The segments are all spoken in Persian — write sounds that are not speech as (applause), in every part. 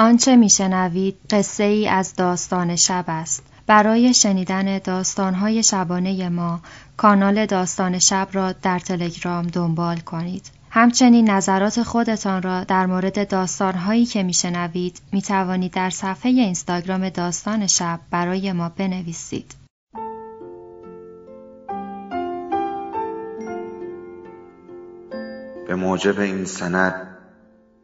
آنچه میشنوید قصه ای از داستان شب است. برای شنیدن داستانهای شبانه ما کانال داستان شب را در تلگرام دنبال کنید. همچنین نظرات خودتان را در مورد داستانهایی که میشنوید می توانید در صفحه اینستاگرام داستان شب برای ما بنویسید. به موجب این سند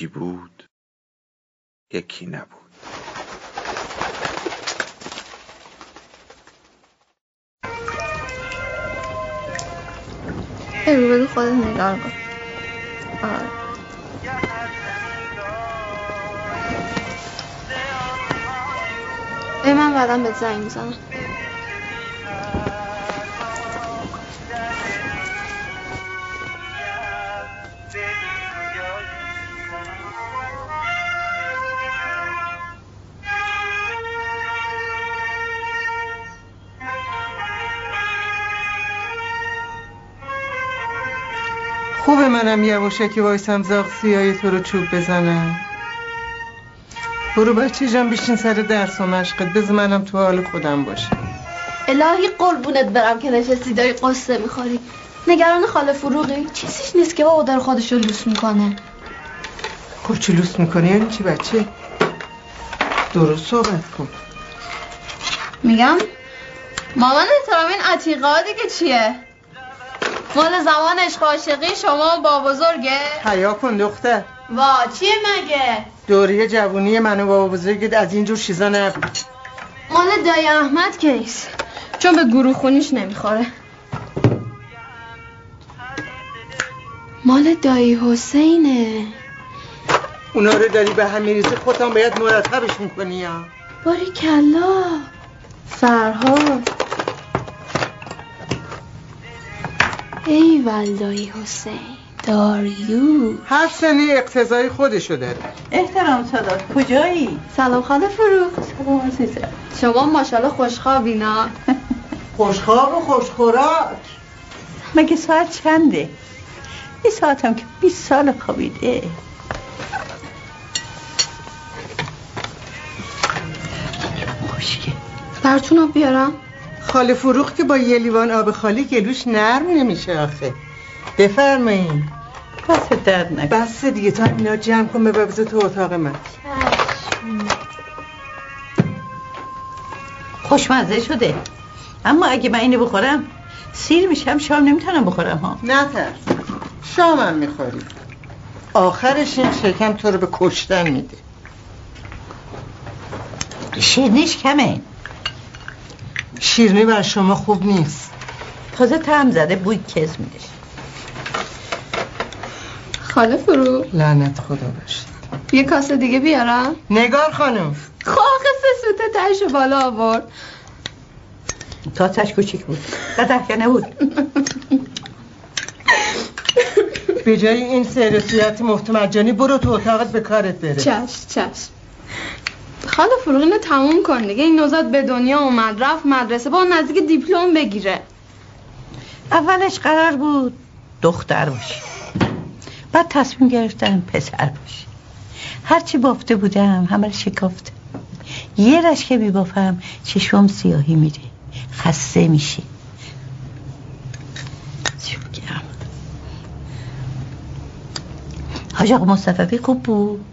یکی بود یکی نبود. بگو خودت نگار کن. آره. ای من بعدم به زنگ می‌زنم. خوبه منم یواشکی وایسم زاغ سیای تو رو چوب بزنم. برو بچه جان بشین سر درس و مشقت. بذار منم تو حال خودم باشم. الهی قربونت برم که نشستی داری قصه می‌خوری. نگران خاله فروغی؟ چیزیش نیست که بابا داره خودش رو لوس می‌کنه. خب چی لوس می‌کنی؟ یعنی چی بچه؟ درست صحبت کن. میگم؟ مامان احترام این عتیقه دیگه چیه؟ مال زمان عشق عاشقی شما با بزرگه؟ حیا کن دختر. وا چیه مگه؟ دوره جوونی من و بابا بزرگت از اینجور چیزا نبود مال دایی احمد که نیست. چون به گروه خونیش نمی‌خوره. مال دایی حسینه. اونا رو داری به هم میریزی خودم باید مرتبشون کنی یا باری کلا. فرهاد. ای ولدایی حسین داریو هر سنی اقتضای خودشو داره. احترام سادات کجایی؟ سلام خاله فروغ سلام عزیزم. شما ماشاءالله خوشخوابی نه (laughs) خوشخواب و خوشخوراک. مگه ساعت چنده؟ این ساعتم که 20 سال خوابیده. خوشگه براتون بیارم؟ خاله فروغ که با یه لیوان آب خالی گلوش نرم نمیشه آخه. بفرمایین. پس درد نکن بس دیگه تا اینا جمع کن به ببزه تو اتاق من. خوشمزه شده. اما اگه من اینو بخورم سیر میشم شام نمی‌تونم بخورم ها. نه ترس. شامم می‌خوری. آخرش این شکم تو رو به کشتن میده. شیرنیش کمه. شیرنی بر شما خوب نیست. تازه تم زده بوی کز میده خاله فروغ لعنت خدا باشید یه کاسه دیگه بیارم؟ نگار خانم. خواخ سه سوته تش بالا آورد. تاتش کوچیک بود. قدر که نبود. به جای این سیرسیت مفت مجانی برو تو اتاقت به کارت بره. چشم چشم. خاله فروغ اینو تموم کن دیگه. این نوزاد به دنیا اومد رفت مدرسه با نزدیک دیپلم بگیره. اولش قرار بود دختر باشی. بعد تصمیم گرفتم پسر باشی. هرچی بافته بودم همه رو شکافته یه رشکه بی بافم چشمم سیاهی میره. خسته بگم؟ حاج آقا مصطفی خوب بود؟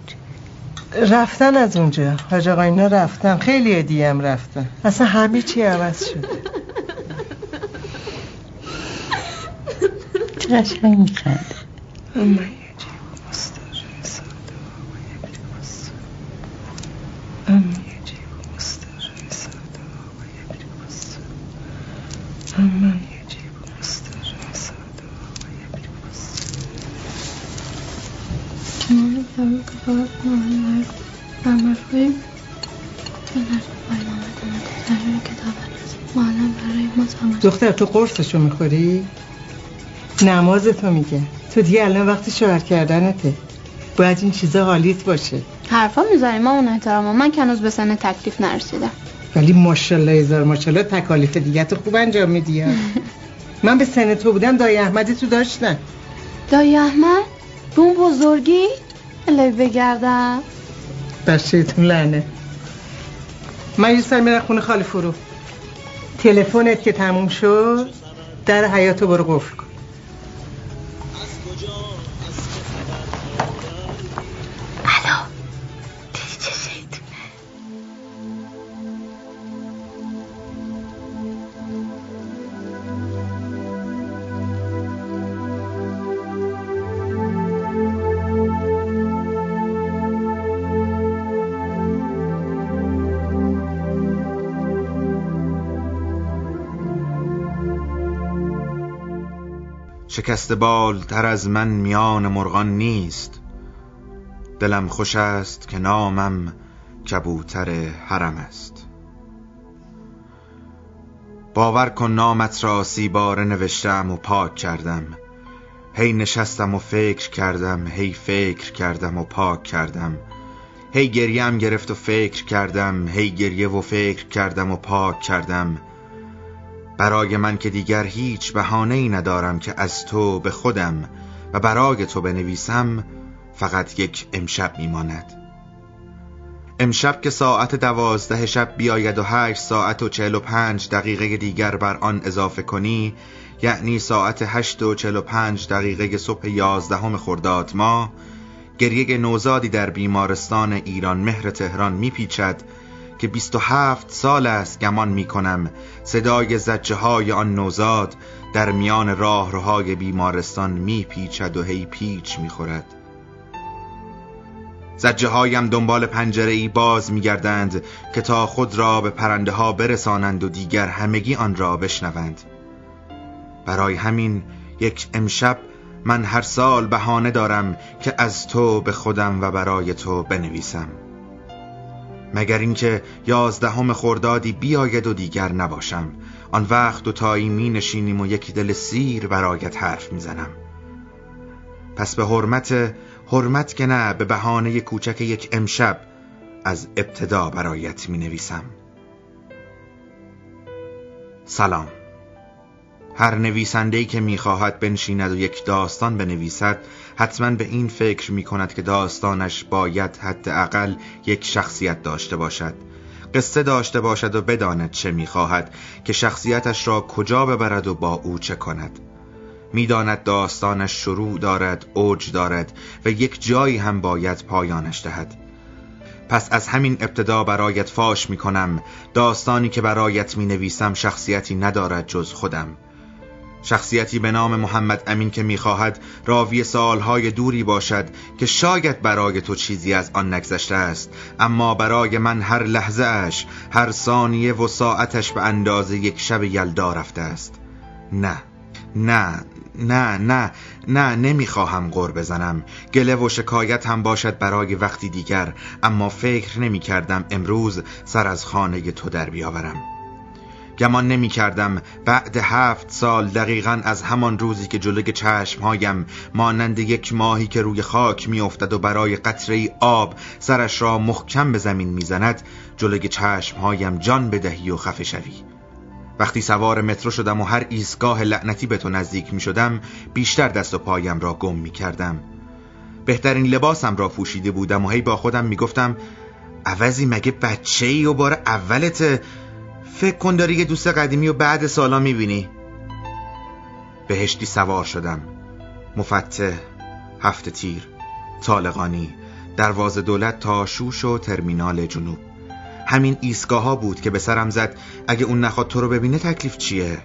رفتن از اونجا. حاج آقا اینا رفتن. خیلی هدیه هم رفتن. اصلا همه چی عوض شده قشنگ میخند. دختر تو قرصشو می‌خوری؟ نمازتو میگه. تو دیگه الان وقتی شوهر کردنته. باید این چیزا حالیت باشه. حرفا می‌ذاری ما اون احترام من کنوز به سن تکلیف نرسیدم. ولی ماشاءالله هزار ماشاءالله تکالیف دیگه تو خوب انجام میدی من به سن تو بودم دایی احمدی تو داشتم دایی احمد؟ به اون بزرگی؟ الهی بگردم بچهتون لعنه. من یه سر میرم خونه خالی فرو. تلفنت که تموم شد در حیاتو برو قفل کن. شکست بال تر از من میان مرغان نیست. دلم خوش است که نامم کبوتر حرم است. باور کن نامت را سی بار نوشتم و پاک کردم. هی نشستم و فکر کردم هی فکر کردم و پاک کردم. هی گریم گرفت و فکر کردم هی گریه و فکر کردم و پاک کردم. برای من که دیگر هیچ بهانه ای ندارم که از تو به خودم و برای تو بنویسم فقط یک امشب میماند. امشب که ساعت دوازده شب بیاید و هشت ساعت و چهل و پنج دقیقه دیگر بر آن اضافه کنی یعنی ساعت هشت و چهل و پنج دقیقه صبح یازدهم خرداد ما گریه نوزادی در بیمارستان ایران مهر تهران میپیچد که بیست و هفت سال است گمان می کنم صدای زجه های آن نوزاد در میان راهروهای بیمارستان می پیچد و هی پیچ می خورد زجه هایم دنبال پنجره ای باز می گردند که تا خود را به پرنده ها برسانند و دیگر همگی آن را بشنوند. برای همین یک امشب من هر سال بهانه دارم که از تو به خودم و برای تو بنویسم. مگر اینکه یازدهم خردادی بیاید و دیگر نباشم. آن وقت دو تایی می نشینیم و یک دل سیر برایت حرف می‌زنم پس به حرمت حرمت که نه به بهانه کوچک یک امشب از ابتدا برایت می نویسم. سلام. هر نویسنده‌ای که می‌خواهد بنشیند و یک داستان بنویسد حتما به این فکر می کند که داستانش باید حداقل یک شخصیت داشته باشد. قصه داشته باشد و بداند چه می‌خواهد که شخصیتش را کجا ببرد و با او چه کند. می‌داند داستانش شروع دارد اوج دارد و یک جایی هم باید پایانش دهد. پس از همین ابتدا برایت فاش می کنم داستانی که برایت می نویسم شخصیتی ندارد جز خودم. شخصیتی به نام محمد امین که می‌خواهد راوی سالهای دوری باشد که شاید برای تو چیزی از آن نگذشته است. اما برای من هر لحظه اش هر ثانیه و ساعتش به اندازه یک شب یلدا رفته است. نه نه نه نه نه نمی‌خواهم غور بزنم. گله و شکایت هم باشد برای وقتی دیگر اما فکر نمی کردم امروز سر از خانه تو در بیاورم. گمان نمی کردم بعد هفت سال دقیقا از همان روزی که جلوی چشمهایم مانند یک ماهی که روی خاک می افتد و برای قطره آب سرش را محکم به زمین می‌زند جلوی چشمهایم جان بدهی و خفه شوی. وقتی سوار مترو شدم و هر ایستگاه لعنتی به تو نزدیک می شدم بیشتر دست و پایم را گم می کردم بهترین لباسم را پوشیده بودم و هی با خودم می گفتم عوضی مگه بچه ای و بار اولت فکر کن داری یه دوست قدیمی و بعد سالا می‌بینی. بهشتی سوار شدم. مفتح هفت تیر طالقانی درواز دولت تا شوش و ترمینال جنوب. همین ایستگاه ها بود که به سرم زد اگه اون نخواد تو رو ببینه تکلیف چیه؟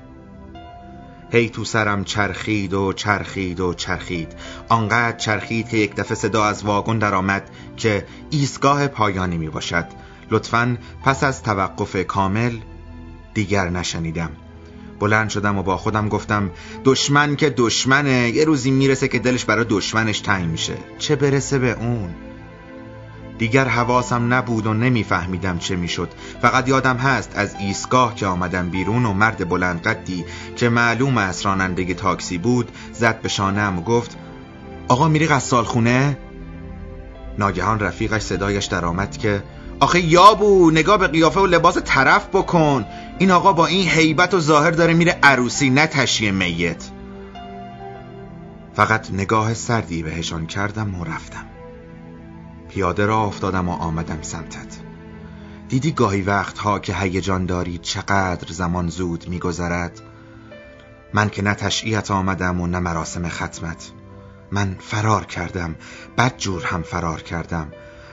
هی تو سرم چرخید و چرخید و چرخید. آنقدر چرخید که یک دفعه صدا از واگن درآمد که ایستگاه پایانی می باشد لطفا پس از توقف کامل دیگر نشنیدم. بلند شدم و با خودم گفتم دشمن که دشمنه یه روزی می‌رسه که دلش برای دشمنش تنگ میشه. چه برسه به اون؟ دیگر حواسم نبود و نمیفهمیدم چه می‌شد. فقط یادم هست از ایستگاه که آمدم بیرون و مرد بلند قدی که معلوم از راننده تاکسی بود زد به شانم و گفت آقا میری غسال خونه؟ ناگهان رفیقش صدایش درآمد که آخه یابو نگاه به قیافه و لباس طرف بکن. این آقا با این حیبت و ظاهر داره میره عروسی نه تشیه میت. فقط نگاه سردی بهشان کردم و رفتم. پیاده را افتادم و آمدم سمتت. دیدی گاهی وقتها که هیجان داری چقدر زمان زود میگذرد؟ من که نه تشعیت آمدم و نه مراسم ختمت. من فرار کردم. بد جور هم فرار کردم.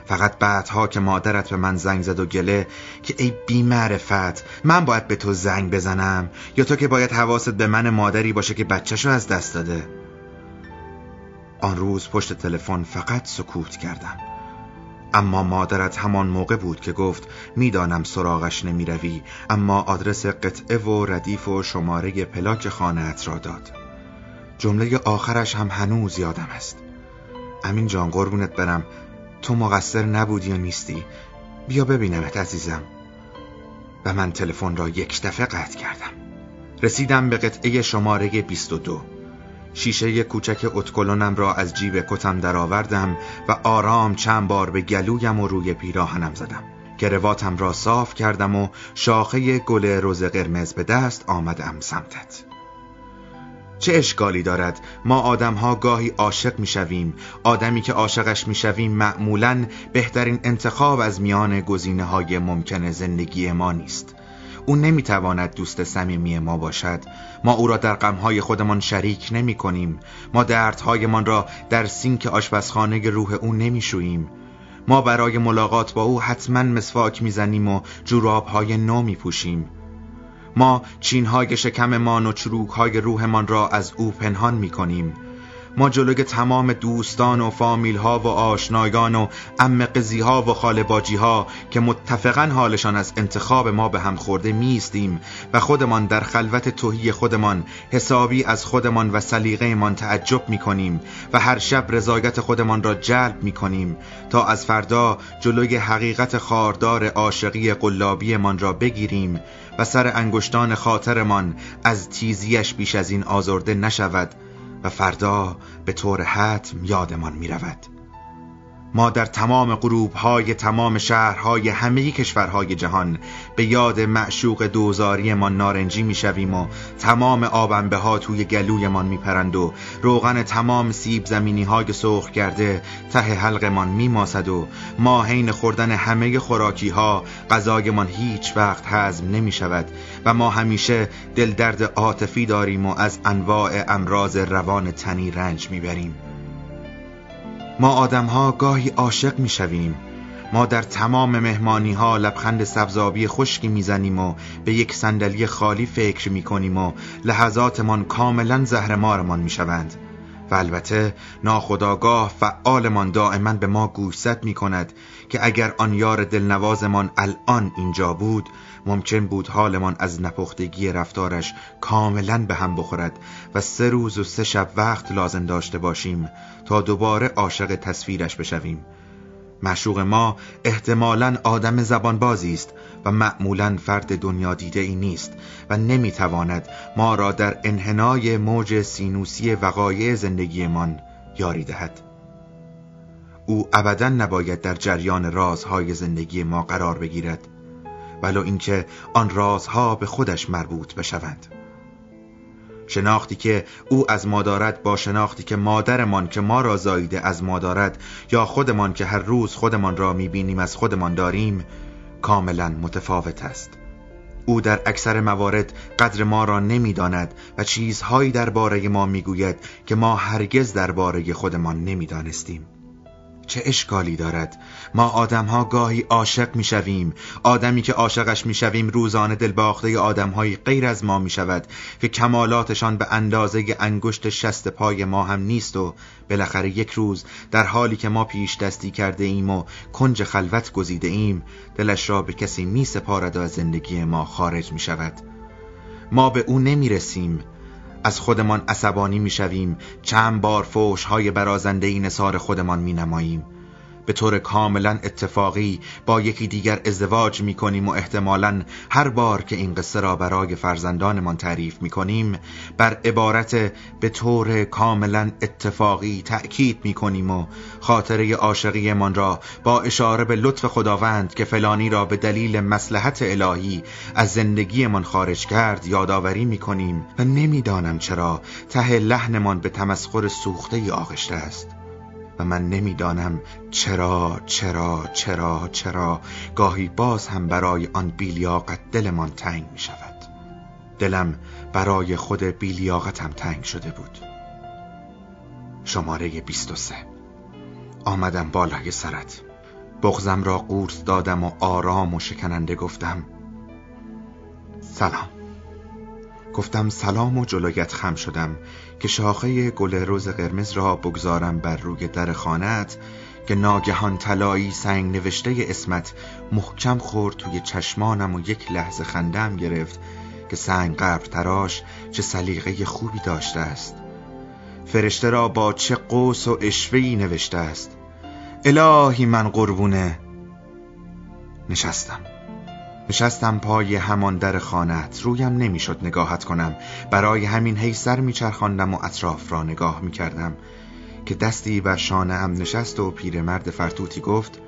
فقط بعدها که مادرت به من زنگ زد و گله که ای بی معرفت من باید به تو زنگ بزنم یا تو که باید حواست به من مادری باشه که بچهشو از دست داده؟ آن روز پشت تلفن فقط سکوت کردم. اما مادرت همان موقع بود که گفت می‌دانم سراغش نمی روی اما آدرس قطعه و ردیف و شماره پلاک خانهت را داد. جمله آخرش هم هنوز یادم است. امین جان قربونت برم. تو مقصر نبودی یا نیستی؟ بیا ببینمت عزیزم. و من تلفن را یک دفعه قطع کردم. رسیدم به قطعه شماره 22 شیشه کوچک اتکلونم را از جیب کتم درآوردم و آرام چند بار به گلویم و روی پیراهنم زدم. گرواتم را صاف کردم و شاخه گل روز قرمز به دست آمدم سمتت. چه اشکالی دارد؟ ما آدمها گاهی عاشق می‌شویم. آدمی که عاشقش می‌شویم معمولا بهترین انتخاب از میان گزینه های ممکن زندگی ما نیست. او نمی‌تواند دوست صمیمی ما باشد. ما او را در غمهای خودمان شریک نمی کنیم ما دردهایمان را در سینک آشپزخانه روح او نمیشوییم. ما برای ملاقات با او حتما مسواک می‌زنیم و جورابهای نو میپوشیم. ما چینهای شکممان و چروکهای روحمان را از او پنهان می‌کنیم. ما جلوی تمام دوستان و فامیل ها و آشنایان و ام ها و خالباجی ها که متفقا حالشان از انتخاب ما به هم خورده میستیم و خودمان در خلوت توهی خودمان حسابی از خودمان و سلیقهمان تعجب می‌کنیم و هر شب رضایت خودمان را جلب می‌کنیم تا از فردا جلوی حقیقت خاردار عاشقی قلابیمان را بگیریم و سر انگشتان خاطرمان از تیزیش بیش از این آزرده نشود و فردا به طور حتم یادمان می رود. ما در تمام غروب های تمام شهرهای همه کشورهای جهان به یاد معشوق دوزاری ما نارنجی می شویم و تمام آبنبه ها توی گلویمان می پرند و روغن تمام سیب زمینی های سرخ کرده ته حلقمان می ماسد و ما حین خوردن همه خوراکی ها غذایمان هیچ وقت هضم نمی شود و ما همیشه دل درد عاطفی داریم و از انواع امراض روان تنی رنج می بریم. ما آدمها گاهی عاشق می شویم ما در تمام مهمانی ها لبخند سبزابی خشکی می‌زنیم و به یک صندلی خالی فکر می کنیم و لحظاتمان کاملا زهرمارمان می شوند و البته ناخداگاه فعالمان دائما به ما گوشزد می کند که اگر آن یار دلنوازمان الان اینجا بود ممکن بود حالمان از نپختگی رفتارش کاملا به هم بخورد و سه روز و سه شب وقت لازم داشته باشیم تا دوباره عاشق تصویرش بشویم. مشوق ما احتمالا آدم زبانبازی است و معمولا فرد دنیا دیده ای نیست و نمی‌تواند ما را در انحنای موج سینوسی وقایع زندگیمان یاری دهد. او ابدا نباید در جریان رازهای زندگی ما قرار بگیرد ولو اینکه آن رازها به خودش مربوط بشوند. شناختی که او از ما دارد با شناختی که مادرمان که ما را زاییده از ما دارد یا خودمان که هر روز خودمان را می‌بینیم از خودمان داریم کاملا متفاوت است. او در اکثر موارد قدر ما را نمی‌داند و چیزهایی درباره ما می‌گوید که ما هرگز درباره خودمان نمی‌دانستیم. چه اشکالی دارد؟ ما آدمها گاهی عاشق می‌شویم. آدمی که عاشقش می‌شویم روزانه دلباخته آدمهایی غیر از ما می‌شود که کمالاتشان به اندازه انگشت شست پای ما هم نیست و بالاخره یک روز در حالی که ما پیش دستی کرده ایم و کنج خلوت گزیده ایم دلش را به کسی می سپارد و از زندگی ما خارج می شود ما به او نمی رسیم از خودمان عصبانی می‌شویم. چند بار فوش های برازنده ای نصار خودمان می نماییم به طور کاملا اتفاقی با یکی دیگر ازدواج می کنیم و احتمالا هر بار که این قصه را برای فرزندانمان تعریف می کنیم بر عبارت به طور کاملا اتفاقی تأکید می کنیم و خاطره عاشقیمان را با اشاره به لطف خداوند که فلانی را به دلیل مسلحت الهی از زندگیمان خارج کرد یادآوری می کنیم و نمی‌دانم چرا ته لحنمان به تمسخر سوخته آغشته است. و من نمی‌دانم چرا چرا چرا چرا. گاهی باز هم برای آن بیلیاقت دلمان تنگ می شود دلم برای خود بیلیاقتم تنگ شده بود. شماره 23 آمدم بالای سرت. بغزم را قورت دادم و آرام و شکننده گفتم سلام. گفتم سلام و جلویت خم شدم که شاخه گل روز قرمز را بگذارم بر روی در خانت که ناگهان طلایی سنگ نوشته اسمت محکم خورد توی چشمانم و یک لحظه خندم گرفت که سنگ قبر تراش چه سلیقه خوبی داشته است. فرشته را با چه قوس و اشوهی نوشته است. الهی من قربونه نشستم. نشستم پای همان در خانت رویم نمی‌شد نگاهت کنم. برای همین هی سر میچرخاندم و اطراف را نگاه می‌کردم. که دستی بر شانه هم نشست و پیرمرد فرتوتی گفت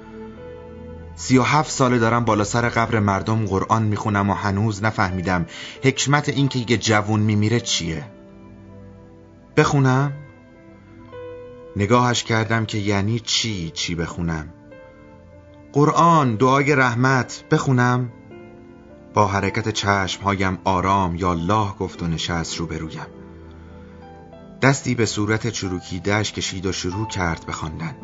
سی و هفت ساله دارم بالا سر قبر مردم قرآن می‌خونم و هنوز نفهمیدم حکمت این که یه جوون میمیره چیه. بخونم؟ نگاهش کردم که یعنی چی چی بخونم. قرآن دعای رحمت بخونم؟ با حرکت چشم هایم آرام یا الله گفت و نشست روبرویم. دستی به صورت چروکیدهش کشید و شروع کرد بخواندن.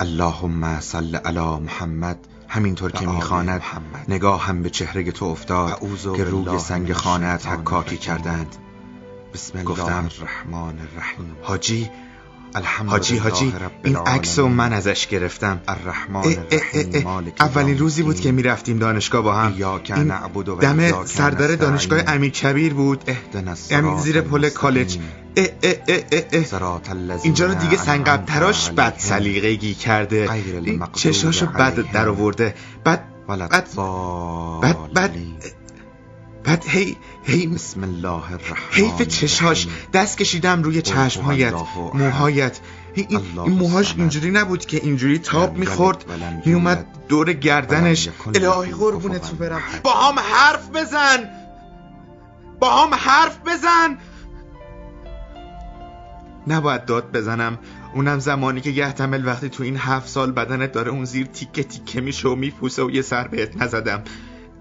اللهم صل علی محمد همینطور که می‌خواند نگاه هم به چهره تو افتاد که روی سنگ خانت حکاکی کردند. بسم الله گفتم الرحمن الرحیم. حاجی حاجی حاجی این عکس من ازش گرفتم. الرحمن اولین روزی بود که می‌رفتیم دانشگاه با هم. این دم سردار دانشگاه امیر کبیر بود. یعنی زیر پل کالج. اینجا رو دیگه سنگب تراش بد سلیقگی کرده. چشاشو بد در آورده بعد بعد بعد بعد هی هی بسم الله الرحمن حیف چشاش دست کشیدم روی چشمهایت موهایت. این, موهاش اینجوری نبود که اینجوری تاب می‌خورد میومد دور گردنش. الهی قربونت تو برم. با هم حرف بزن. با هم حرف بزن. نباید داد بزنم. اونم زمانی که یحتمل وقتی تو این هفت سال بدنت داره اون زیر تیکه تیکه میشه و میپوسه و یه سر بهت نزدم.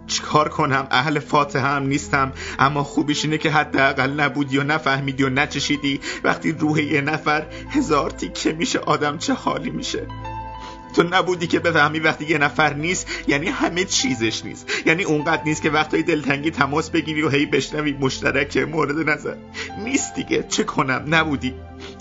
چیکار کنم؟ اهل فاتحه هم نیستم. اما خوبیش اینه که حداقل نبودی و نفهمیدی و نچشیدی. وقتی روح یه نفر هزار تیکه میشه آدم چه حالی میشه؟ تو نبودی که بفهمی وقتی یه نفر نیست یعنی همه چیزش نیست. یعنی اونقدر نیست که وقتی دلتنگی تماس بگیری و هی بشنوی مشترک مورد نظر. نیست دیگه. چه کنم؟ نبودی.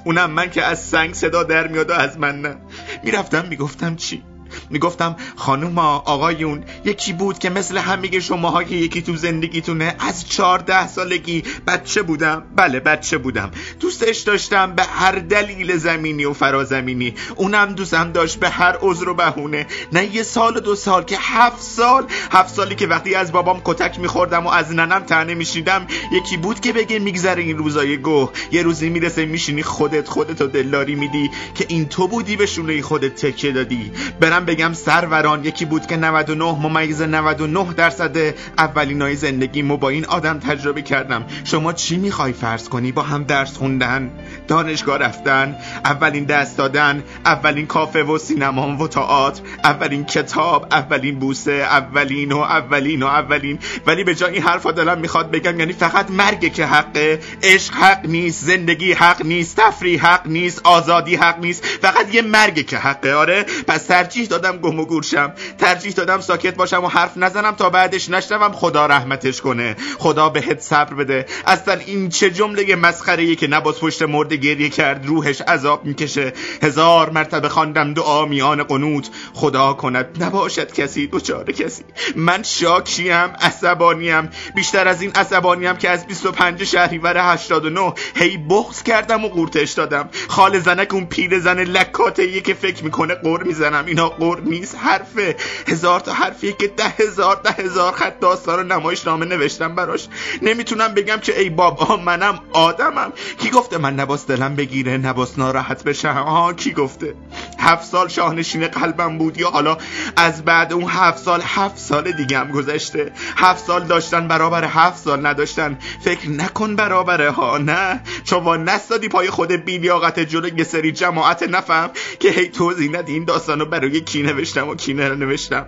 اونم من که از سنگ صدا در میاد و از من نه. می‌رفتم می‌گفتم چی؟ می‌گفتم خانوم آقایون یکی بود که مثل همه شماها که یکی تو زندگیتونه از چهارده سالگی بچه بودم. بله بچه بودم. دوستش داشتم به هر دلیل زمینی و فرازمینی. اونم دوستم داشت به هر عذر و بهونه. نه یه سال و دو سال که هفت سال. هفت سالی که وقتی از بابام کتک میخوردم و از ننم تنه میشیدم یکی بود که بگه میگذره این روزای گوه. یه روزی می‌رسه میشینی خودت خودت و دلداری میدی که این تو بودی به شونه خودت تکیه دادی. برم بگم سروران یکی بود که 99 ممیز 99 درصد اولینای زندگیمو با این آدم تجربه کردم. شما چی می‌خوای فرض کنی با هم درس خوندن؟ دانشگاه رفتن اولین دست دادن اولین کافه و سینما و تئاتر اولین کتاب اولین بوسه اولین و اولین و اولین. ولی به جای این حرفا دلم می‌خواد بگم یعنی فقط مرگه که حقه عشق حق نیست زندگی حق نیست تفریح حق نیست آزادی حق نیست. فقط یه مرگه که حقه آره؟ پس ترجیح دادم گم و گورشم. ترجیح دادم ساکت باشم و حرف نزنم تا بعدش نشنوم خدا رحمتش کنه. خدا بهت صبر بده. اصلا این چه جمله مسخره که نباز پشت مرد گریه کرد روحش عذاب می‌کشه. هزار مرتبه خواندم دعا میان قنوت. خدا کند نباشد کسی دوچار کسی. من شاکیم عصبانیم. بیشتر از این عصبانیم که از 25 شهریور 89 هی بغض کردم و قورتش دادم. خال زنک اون پیر زن لکاته که فکر می‌کنه قر می‌زنم. اینا نیست حرفه. هزار تا حرفیه که ده هزار ده هزار خط داستان و نمایش نامه نوشتم براش. نمی‌تونم بگم که ای بابا منم آدمم. کی گفته من نباس دلم بگیره نباس ناراحت بشم ها کی گفته؟ هفت سال شاهنشین قلبم بود یا حالا از بعد اون هفت سال هفت سال دیگه هم گذشته. هفت سال داشتن برابر هفت سال نداشتن. فکر نکن برابره ها نه؟ چون نستادی پای خود بیلیاقت جلوی سری جماعت نفهم که هی توضیح ندی این داستانو برای کی نوشتم و کی نوشتم.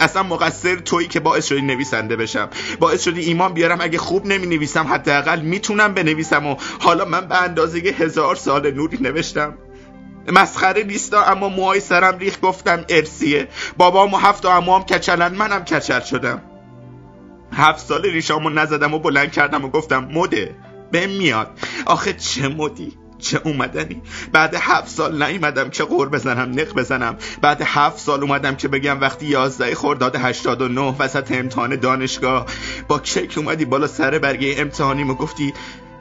اصلا مقصر تویی که باعث شدی نویسنده بشم. باعث شدی ایمان بیارم. اگه خوب نمی نویسم حداقل می‌تونم بنویسم و حالا من به اندازه هزار سال نوری نوشتم. مسخره نیستا اما موهای سرم ریخ. گفتم ارسیه. بابام و هفت و امام کچلن. منم کچل شدم. هفت سال ریشامو نزدم و بلند کردم و گفتم مده. به میاد. آخه چه مدی؟ چه اومدنی؟ بعد هفت سال نیومدم که قور بزنم نق بزنم. بعد هفت سال اومدم که بگم وقتی یازده خرداد هشتاد و نه وسط امتحان دانشگاه با کیک اومدی بالا سر برگه امتحانیم و گفتی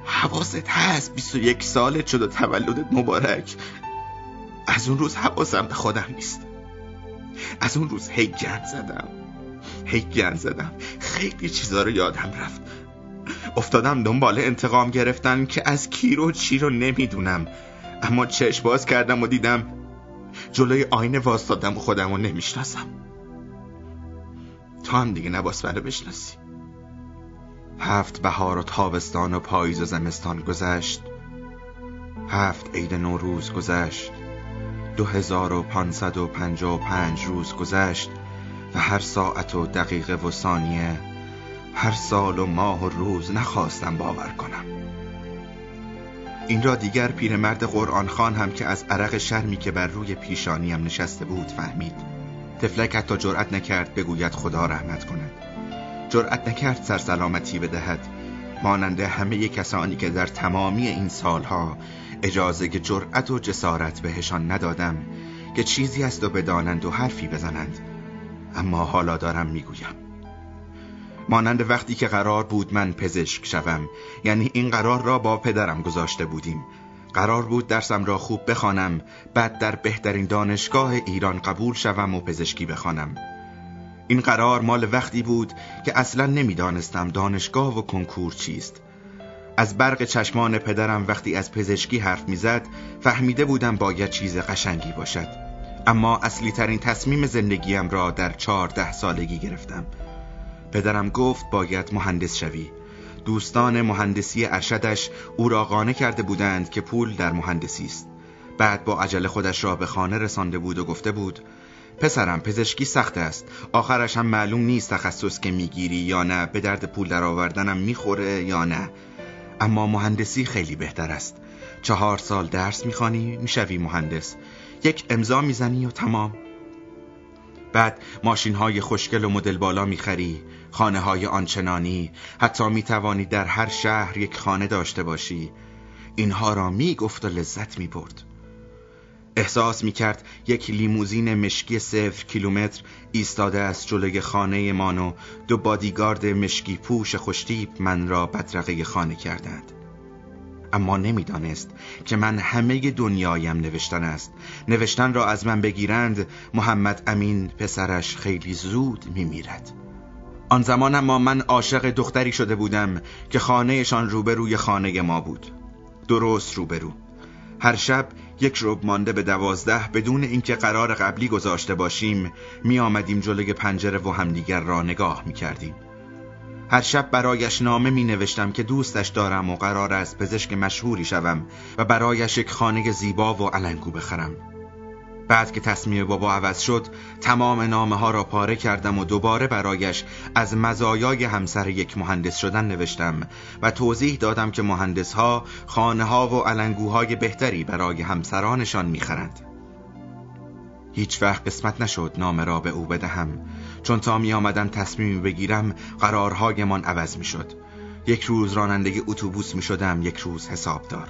حواست هست 21 سالت شد و تولدت مبارک. از اون روز حواسم به خودم نیست. از اون روز هی گند زدم. هی گند زدم. خیلی چیزا رو یادم رفت. افتادم دنبال انتقام گرفتن که از کی رو چی رو نمی‌دونم. اما چشم باز کردم و دیدم جلوی آینه واستادم و خودم رو نمی‌شناسم. تا هم دیگه نباس منو بشناسی. هفت بهار و تابستان و پاییز و زمستان گذشت. هفت عید نوروز گذشت. دو هزار و پانصد و پنجاه و پنج روز گذشت و هر ساعت و دقیقه و ثانیه هر سال و ماه و روز نخواستم باور کنم. این را دیگر پیرمرد قرآن خان هم که از عرق شرمی که بر روی پیشانیم نشسته بود فهمید. تفلک حتی جرأت نکرد بگوید خدا رحمت کند. جرأت نکرد سرسلامتی بدهد. مانند همه کسانی که در تمامی این سالها اجازه جرأت و جسارت بهشان ندادم که چیزی است و بدانند و حرفی بزنند. اما حالا دارم می‌گویم. مانند وقتی که قرار بود من پزشک شوم یعنی این قرار را با پدرم گذاشته بودیم. قرار بود درسم را خوب بخوانم بعد در بهترین دانشگاه ایران قبول شوم و پزشکی بخوانم. این قرار مال وقتی بود که اصلا نمی‌دانستم دانشگاه و کنکور چیست. از برق چشمان پدرم وقتی از پزشکی حرف می‌زد فهمیده بودم باید چیز قشنگی باشد. اما اصلی ترین تصمیم زندگیم را در چهارده سالگی گرفتم. پدرم گفت باید مهندس شوی. دوستان مهندسی ارشدش او را قانع کرده بودند که پول در مهندسی است. بعد با عجله خودش را به خانه رسانده بود و گفته بود پسرم پزشکی سخت است. آخرش هم معلوم نیست تخصص که می‌گیری یا نه به درد پول در آوردنم می‌خوره یا نه. اما مهندسی خیلی بهتر است. چهار سال درس می‌خوانی می‌شوی مهندس. یک امضا می‌زنی و تمام. بعد ماشین های خوشگل و مدل بالا می‌خری. خانه های آنچنانی. حتی می توانی در هر شهر یک خانه داشته باشی. اینها را می گفت و لذت می برد احساس می کرد یک لیموزین مشکی صفر کیلومتر ایستاده از جلوی خانه من و دو بادیگارد مشکی پوش خوشتیب من را بدرقه خانه کردند. اما نمی‌دانست که من همه دنیایم نوشتن است. نوشتن را از من بگیرند محمد امین پسرش خیلی زود میمیرد. آن زمان اما من عاشق دختری شده بودم که خانهشان روبروی خانه ما بود. درست روبرو. هر شب یک رب مانده به دوازده بدون اینکه قرار قبلی گذاشته باشیم می آمدیم جلوی پنجره و همدیگر را نگاه می کردیم هر شب برایش نامه می نوشتم که دوستش دارم و قرار است پزشک مشهوری شوم و برایش یک خانه زیبا و علنگو بخرم. بعد که تصمیم بابا عوض شد تمام نامه ها را پاره کردم و دوباره برایش از مزایای همسر یک مهندس شدن نوشتم و توضیح دادم که مهندس ها خانه ها و علنگوهای بهتری برای همسرانشان می‌خرند. هیچ وقت قسمت نشد نامه را به او بدهم. چون تا می آمدم تصمیمی بگیرم قرارهایمان عوض می شد یک روز راننده اتوبوس می شدم یک روز حسابدار.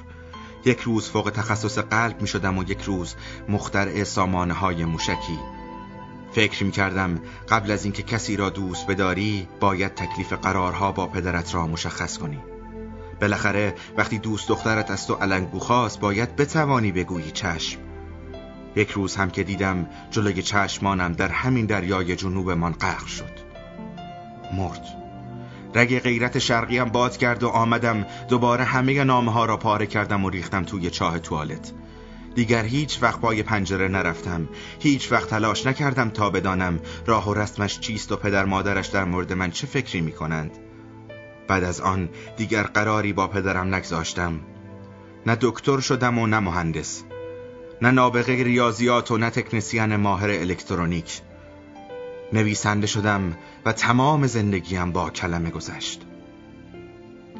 یک روز فوق تخصص قلب می شدم و یک روز مخترع سامانه های موشکی. فکر می کردم قبل از اینکه کسی را دوست بداری باید تکلیف قرارها با پدرت را مشخص کنی. بالاخره وقتی دوست دخترت از تو علنگو خواست باید بتوانی بگویی چشم. یک روز هم که دیدم جلوی چشمانم در همین دریای جنوبمان غرق شد. مرد. رگ غیرت شرقیم باد کرد و آمدم. دوباره همه نامه ها را پاره کردم و ریختم توی چاه توالت. دیگر هیچ وقت پای پنجره نرفتم. هیچ وقت تلاش نکردم تا بدانم راه و رسمش چیست و پدر مادرش در مورد من چه فکری می کنند بعد از آن دیگر قراری با پدرم نگذاشتم. نه دکتر شدم و نه مهندس. نه نابغه ریاضیات و نه تکنسیان ماهر الکترونیک. نویسنده شدم و تمام زندگیم با کلمه گذشت.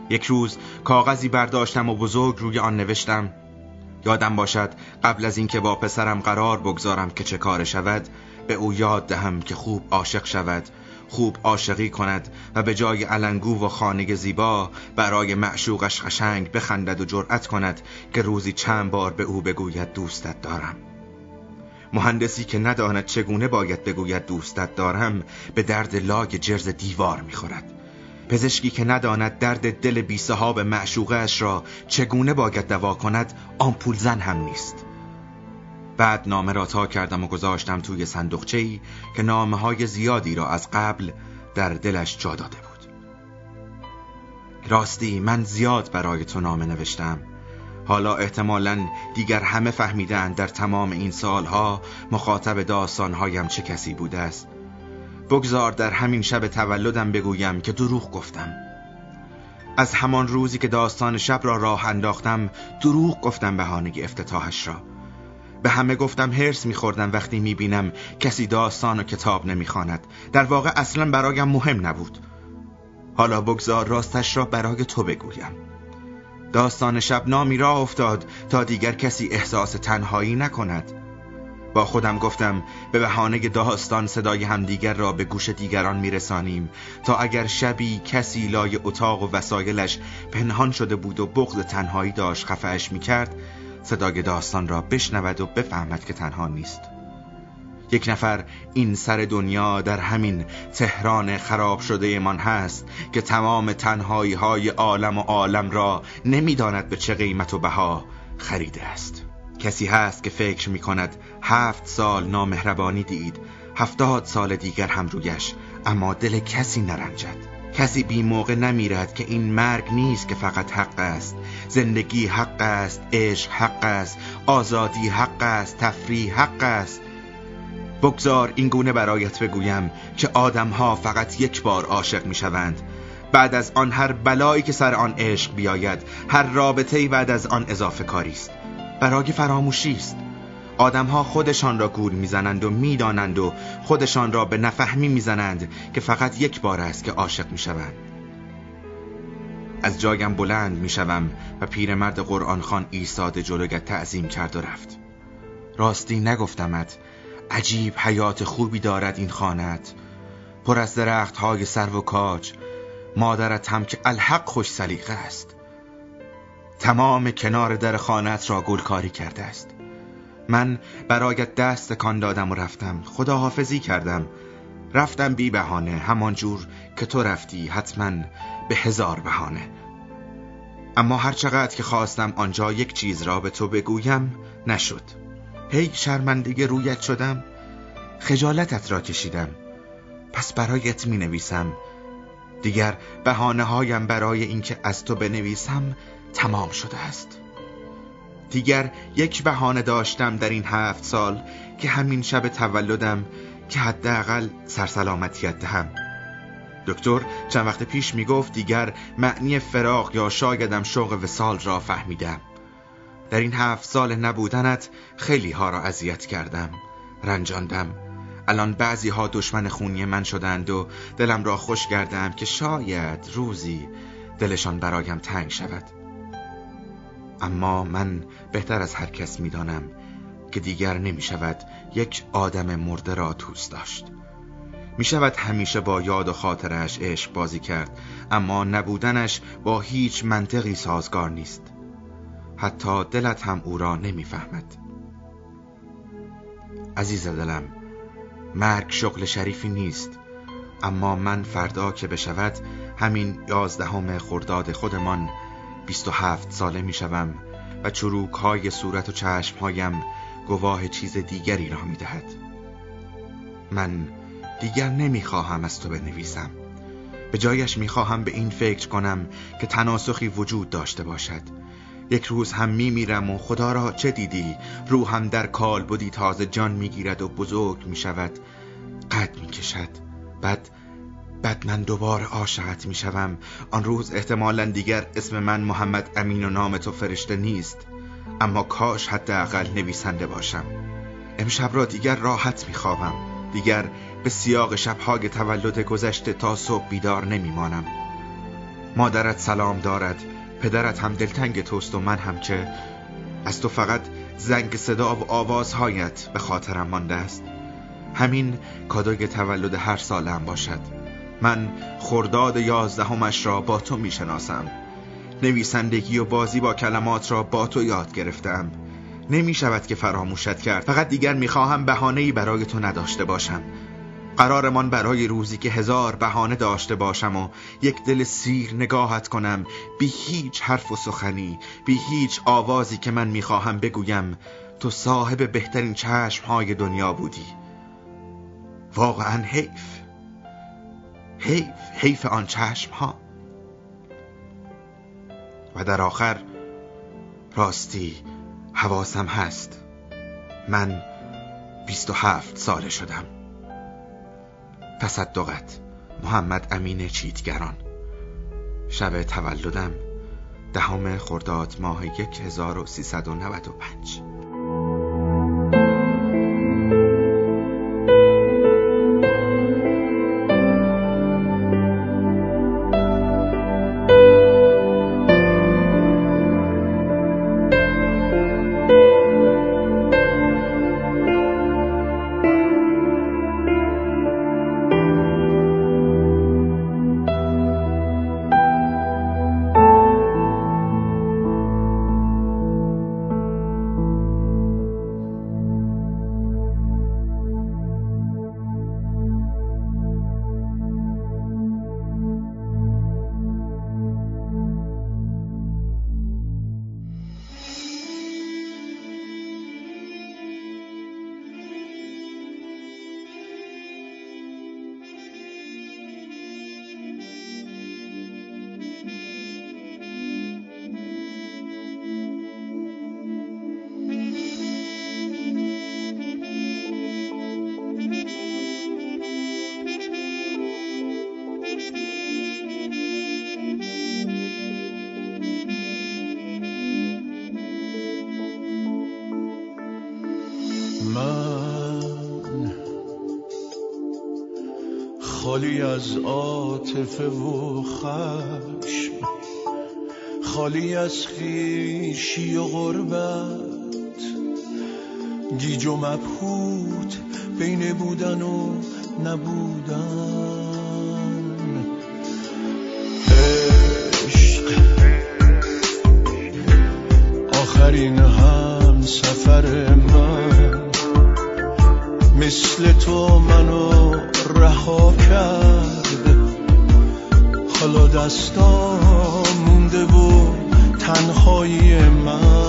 یک روز کاغذی برداشتم و بزرگ روی آن نوشتم یادم باشد قبل از اینکه با پسرم قرار بگذارم که چه کار شود به او یاد دهم که خوب عاشق شود خوب عاشقی کند و به جای علنگو و خانه زیبا برای معشوقش قشنگ بخندد و جرأت کند که روزی چند بار به او بگوید دوستت دارم. مهندسی که نداند چگونه باید بگوید دوستت دارم به درد لاگ جرز دیوار می‌خورد. پزشکی که نداند درد دل بی صحاب معشوقش را چگونه باید دوا کند آمپول زن هم نیست. بعد نامه را تا کردم و گذاشتم توی صندوقچه ای که نامه های زیادی را از قبل در دلش جا داده بود. راستی من زیاد برای تو نامه نوشتم. حالا احتمالا دیگر همه فهمیدن در تمام این سالها مخاطب داستانهایم چه کسی بوده است. بگذار در همین شب تولدم بگویم که دروغ گفتم. از همان روزی که داستان شب را راه انداختم دروغ گفتم بهانه افتتاحش را. به همه گفتم هرس میخوردم وقتی می‌بینم کسی داستان و کتاب نمی‌خواند. در واقع اصلا برایم مهم نبود. حالا بگذار راستش را برای تو بگویم. داستان شب نامی را افتاد تا دیگر کسی احساس تنهایی نکند. با خودم گفتم به بهانه داستان صدای همدیگر را به گوش دیگران میرسانیم تا اگر شبی کسی لای اتاق و وسایلش پنهان شده بود و بغض تنهایی داشت خفهش می‌کرد صدای داستان را بشنود و بفهمد که تنها نیست. یک نفر این سر دنیا در همین تهران خراب شده من هست که تمام تنهایی های عالم و عالم را نمی‌داند به چه قیمت و بها خریده است. کسی هست که فکر می کند هفت سال نامهربانی دید هفتاد سال دیگر هم رویش اما دل کسی نرنجد. کسی بی موقع نمیرد که این مرگ نیست که فقط حق است. زندگی حق است عشق حق است آزادی حق است تفریح حق است. بگذار این گونه برایت بگویم که آدمها فقط یک بار عاشق می شوند بعد از آن هر بلایی که سر آن عشق بیاید هر رابطه بعد از آن اضافه کاری است. برای فراموشی است. آدمها خودشان را گول می‌زنند و می‌دانند و خودشان را به نفهمی می‌زنند که فقط یک بار است که عاشق می‌شوند. از جایم بلند می‌شوم و پیرمرد قرآن خان ایستاده جلوگت تعظیم کرد و رفت. راستی نگفتمت عجیب حیات خوبی دارد این خانت. پر از درخت های سر و کاج مادرت هم که الحق خوش سلیقه است. تمام کنار در خانت را گلکاری کرده است. من برایت دست کان دادم و رفتم. خداحافظی کردم. رفتم بی بهانه همان جور که تو رفتی حتما به هزار بهانه. اما هر چقدر که خواستم آنجا یک چیز را به تو بگویم نشد. هی شرمندگی رویت شدم خجالتت را کشیدم. پس برایت می نویسم دیگر بهانه هایم برای اینکه از تو بنویسم تمام شده است. دیگر یک بهانه داشتم در این هفت سال که همین شب تولدم که حداقل سرسلامتیت دهم. دکتر چند وقت پیش می‌گفت دیگر معنی فراق یا شایدم شوق وسال را فهمیدم در این هفت سال نبودنت خیلی ها را اذیت کردم. رنجاندم. الان بعضی ها دشمن خونی من شدند و دلم را خوش کردم که شاید روزی دلشان برایم تنگ شود. اما من بهتر از هر کس می‌دانم که دیگر نمی شود یک آدم مرده را دوست داشت. می شود همیشه با یاد و خاطرش عشق بازی کرد اما نبودنش با هیچ منطقی سازگار نیست. حتی دلت هم او را نمی‌فهمد. عزیز دلم مرگ شغل شریفی نیست اما من فردا که بشود همین یازدهم خرداد خودمان بیست و هفت ساله می شوم و چروک های صورت و چشم هایم گواه چیز دیگری را می دهد. من دیگر نمی خواهم از تو بنویسم به جایش می خواهم به این فکر کنم که تناسخی وجود داشته باشد یک روز هم می میرم و خدا را چه دیدی؟ روحم در کال بودی تازه جان می گیرد و بزرگ می شود قد می کشد بعد بعد من دوباره عاشقت می شوم آن روز احتمالا دیگر اسم من محمد امین و نام تو فرشته نیست. اما کاش حداقل نویسنده باشم. امشب را دیگر راحت می خوابم دیگر به سیاق شبهای تولد گذشته تا صبح بیدار نمی مانم مادرت سلام دارد. پدرت هم دلتنگ توست و من هم چه از تو فقط زنگ صدا و آوازهایت به خاطرم مانده است. همین کادوی تولد هر سالم باشد. من خرداد یازدهمش را با تو می‌شناسم. نویسندگی و بازی با کلمات را با تو یاد گرفتم. نمی شود که فراموشت کرد. فقط دیگر می‌خواهم بهانه‌ای برای تو نداشته باشم. قرارمان برای روزی که هزار بهانه داشته باشم و یک دل سیر نگاهت کنم بی هیچ حرف و سخنی بی هیچ آوازی که من می‌خواهم بگویم تو صاحب بهترین چشم های دنیا بودی. واقعا حیف. حیف حیف آن چشم ها و در آخر راستی حواسم هست. من بیست و هفت ساله شدم. تصدقت. محمد امین چیتگران. شب تولدم دهم خرداد ماه 1395 خالی از عاطفه و خشم خالی از خیشی و غربت. گیج و مبهوت بین بودن و نبودن. عشق. آخرین هم سفر من. مثل تو منو رها کرد حالا دستا مونده و تنهایی من.